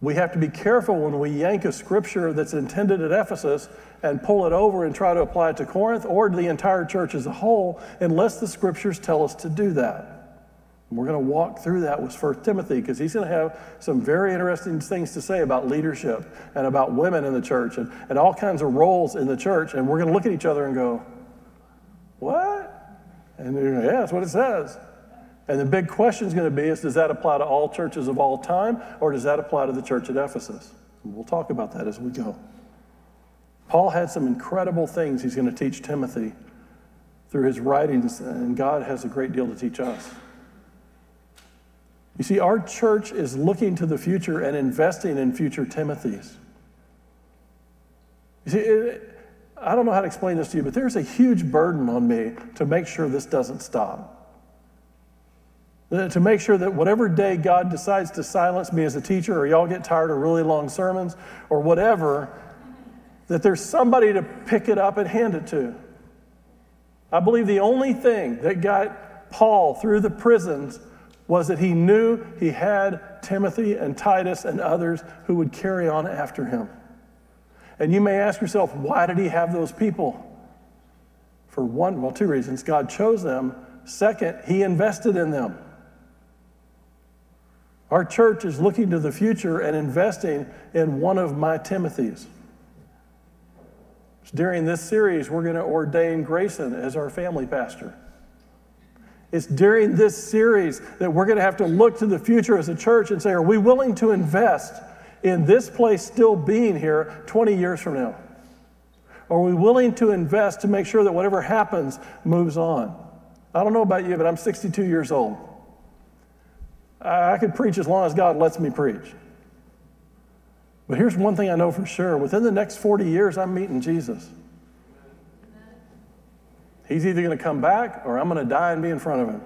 we have to be careful when we yank a scripture that's intended at Ephesus and pull it over and try to apply it to Corinth or to the entire church as a whole, unless the scriptures tell us to do that. And we're going to walk through that with First Timothy because he's going to have some very interesting things to say about leadership and about women in the church and, and all kinds of roles in the church. And we're going to look at each other and go, What? And you're going, yeah, that's what it says. And the big question is going to be is does that apply to all churches of all time or does that apply to the church at Ephesus? And we'll talk about that as we go. Paul had some incredible things he's going to teach Timothy through his writings, and God has a great deal to teach us. You see, our church is looking to the future and investing in future Timothys. You see, it, I don't know how to explain this to you, but there's a huge burden on me to make sure this doesn't stop. To make sure that whatever day God decides to silence me as a teacher, or y'all get tired of really long sermons, or whatever, that there's somebody to pick it up and hand it to. I believe the only thing that got Paul through the prisons was that he knew he had Timothy and Titus and others who would carry on after him. And you may ask yourself, why did he have those people? For one, well, two reasons. God chose them. Second, he invested in them. Our church is looking to the future and investing in one of my Timothys. During this series, we're going to ordain Grayson as our family pastor. It's during this series that we're going to have to look to the future as a church and say, are we willing to invest in this place still being here 20 years from now? Are we willing to invest to make sure that whatever happens moves on? I don't know about you, but I'm 62 years old. I could preach as long as God lets me preach. But here's one thing I know for sure within the next 40 years, I'm meeting Jesus. He's either going to come back or I'm going to die and be in front of him.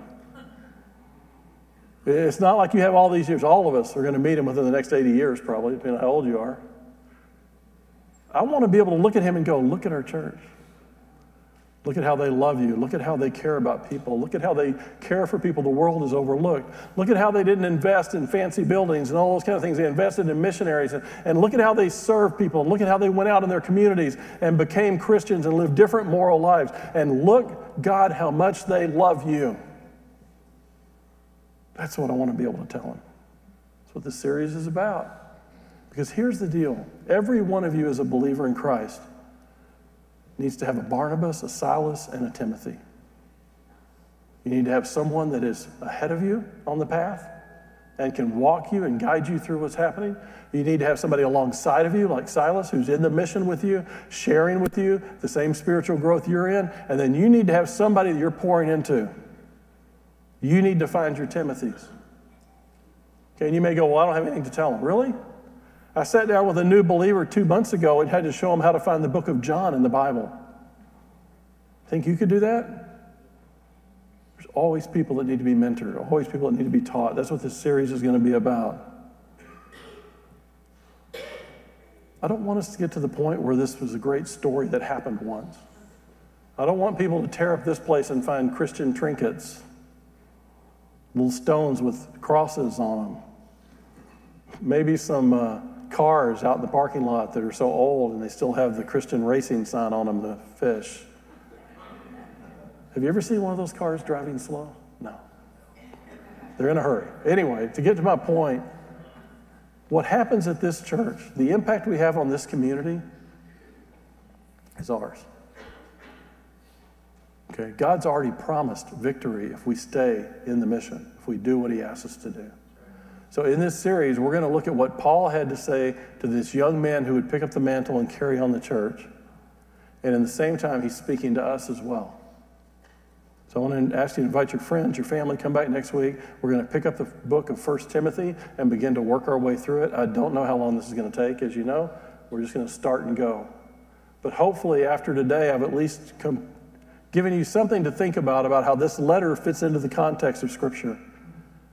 It's not like you have all these years. All of us are going to meet him within the next 80 years, probably, depending on how old you are. I want to be able to look at him and go, look at our church. Look at how they love you. Look at how they care about people. Look at how they care for people the world has overlooked. Look at how they didn't invest in fancy buildings and all those kind of things. They invested in missionaries. And, and look at how they serve people. Look at how they went out in their communities and became Christians and lived different moral lives. And look, God, how much they love you. That's what I want to be able to tell them. That's what this series is about. Because here's the deal every one of you is a believer in Christ needs to have a Barnabas, a Silas, and a Timothy. You need to have someone that is ahead of you on the path and can walk you and guide you through what's happening. You need to have somebody alongside of you, like Silas, who's in the mission with you, sharing with you the same spiritual growth you're in. And then you need to have somebody that you're pouring into. You need to find your Timothys. Okay, and you may go, Well, I don't have anything to tell them. Really? I sat down with a new believer two months ago and had to show him how to find the book of John in the Bible. Think you could do that? There's always people that need to be mentored, always people that need to be taught. That's what this series is going to be about. I don't want us to get to the point where this was a great story that happened once. I don't want people to tear up this place and find Christian trinkets, little stones with crosses on them, maybe some. Uh, cars out in the parking lot that are so old and they still have the Christian racing sign on them the fish. Have you ever seen one of those cars driving slow? No. They're in a hurry. Anyway, to get to my point, what happens at this church, the impact we have on this community is ours. Okay, God's already promised victory if we stay in the mission, if we do what He asks us to do. So, in this series, we're going to look at what Paul had to say to this young man who would pick up the mantle and carry on the church. And in the same time, he's speaking to us as well. So, I want to ask you to invite your friends, your family, come back next week. We're going to pick up the book of 1 Timothy and begin to work our way through it. I don't know how long this is going to take, as you know. We're just going to start and go. But hopefully, after today, I've at least come, given you something to think about about how this letter fits into the context of Scripture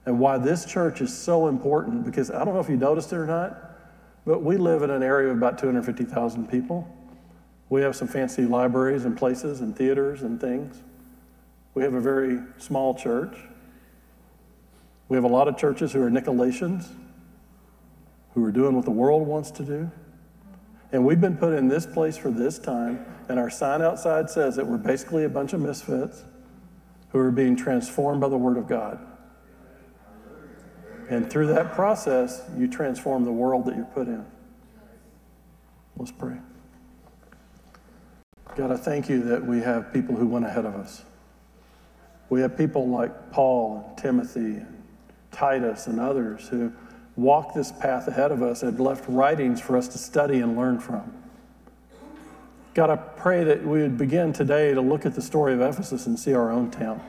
and why this church is so important because I don't know if you noticed it or not, but we live in an area of about 250,000 people. We have some fancy libraries and places and theaters and things. We have a very small church. We have a lot of churches who are Nicolaitans, who are doing what the world wants to do. And we've been put in this place for this time, and our sign outside says that we're basically a bunch of misfits who are being transformed by the Word of God. And through that process, you transform the world that you're put in. Let's pray. God, I thank you that we have people who went ahead of us. We have people like Paul and Timothy and Titus and others who walked this path ahead of us and left writings for us to study and learn from. God, I pray that we would begin today to look at the story of Ephesus and see our own town,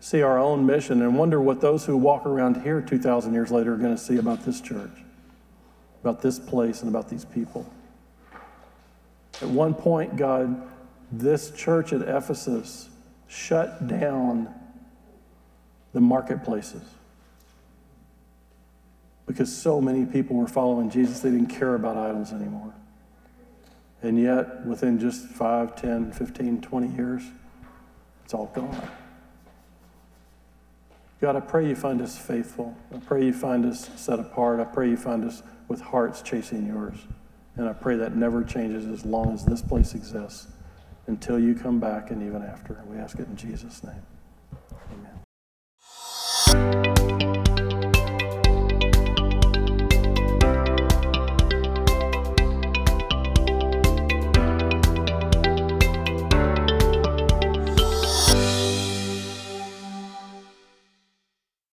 see our own mission, and wonder what those who walk around here 2,000 years later are going to see about this church, about this place, and about these people. At one point, God, this church at Ephesus shut down the marketplaces because so many people were following Jesus, they didn't care about idols anymore. And yet, within just 5, 10, 15, 20 years, it's all gone. God, I pray you find us faithful. I pray you find us set apart. I pray you find us with hearts chasing yours. And I pray that never changes as long as this place exists until you come back and even after. We ask it in Jesus' name.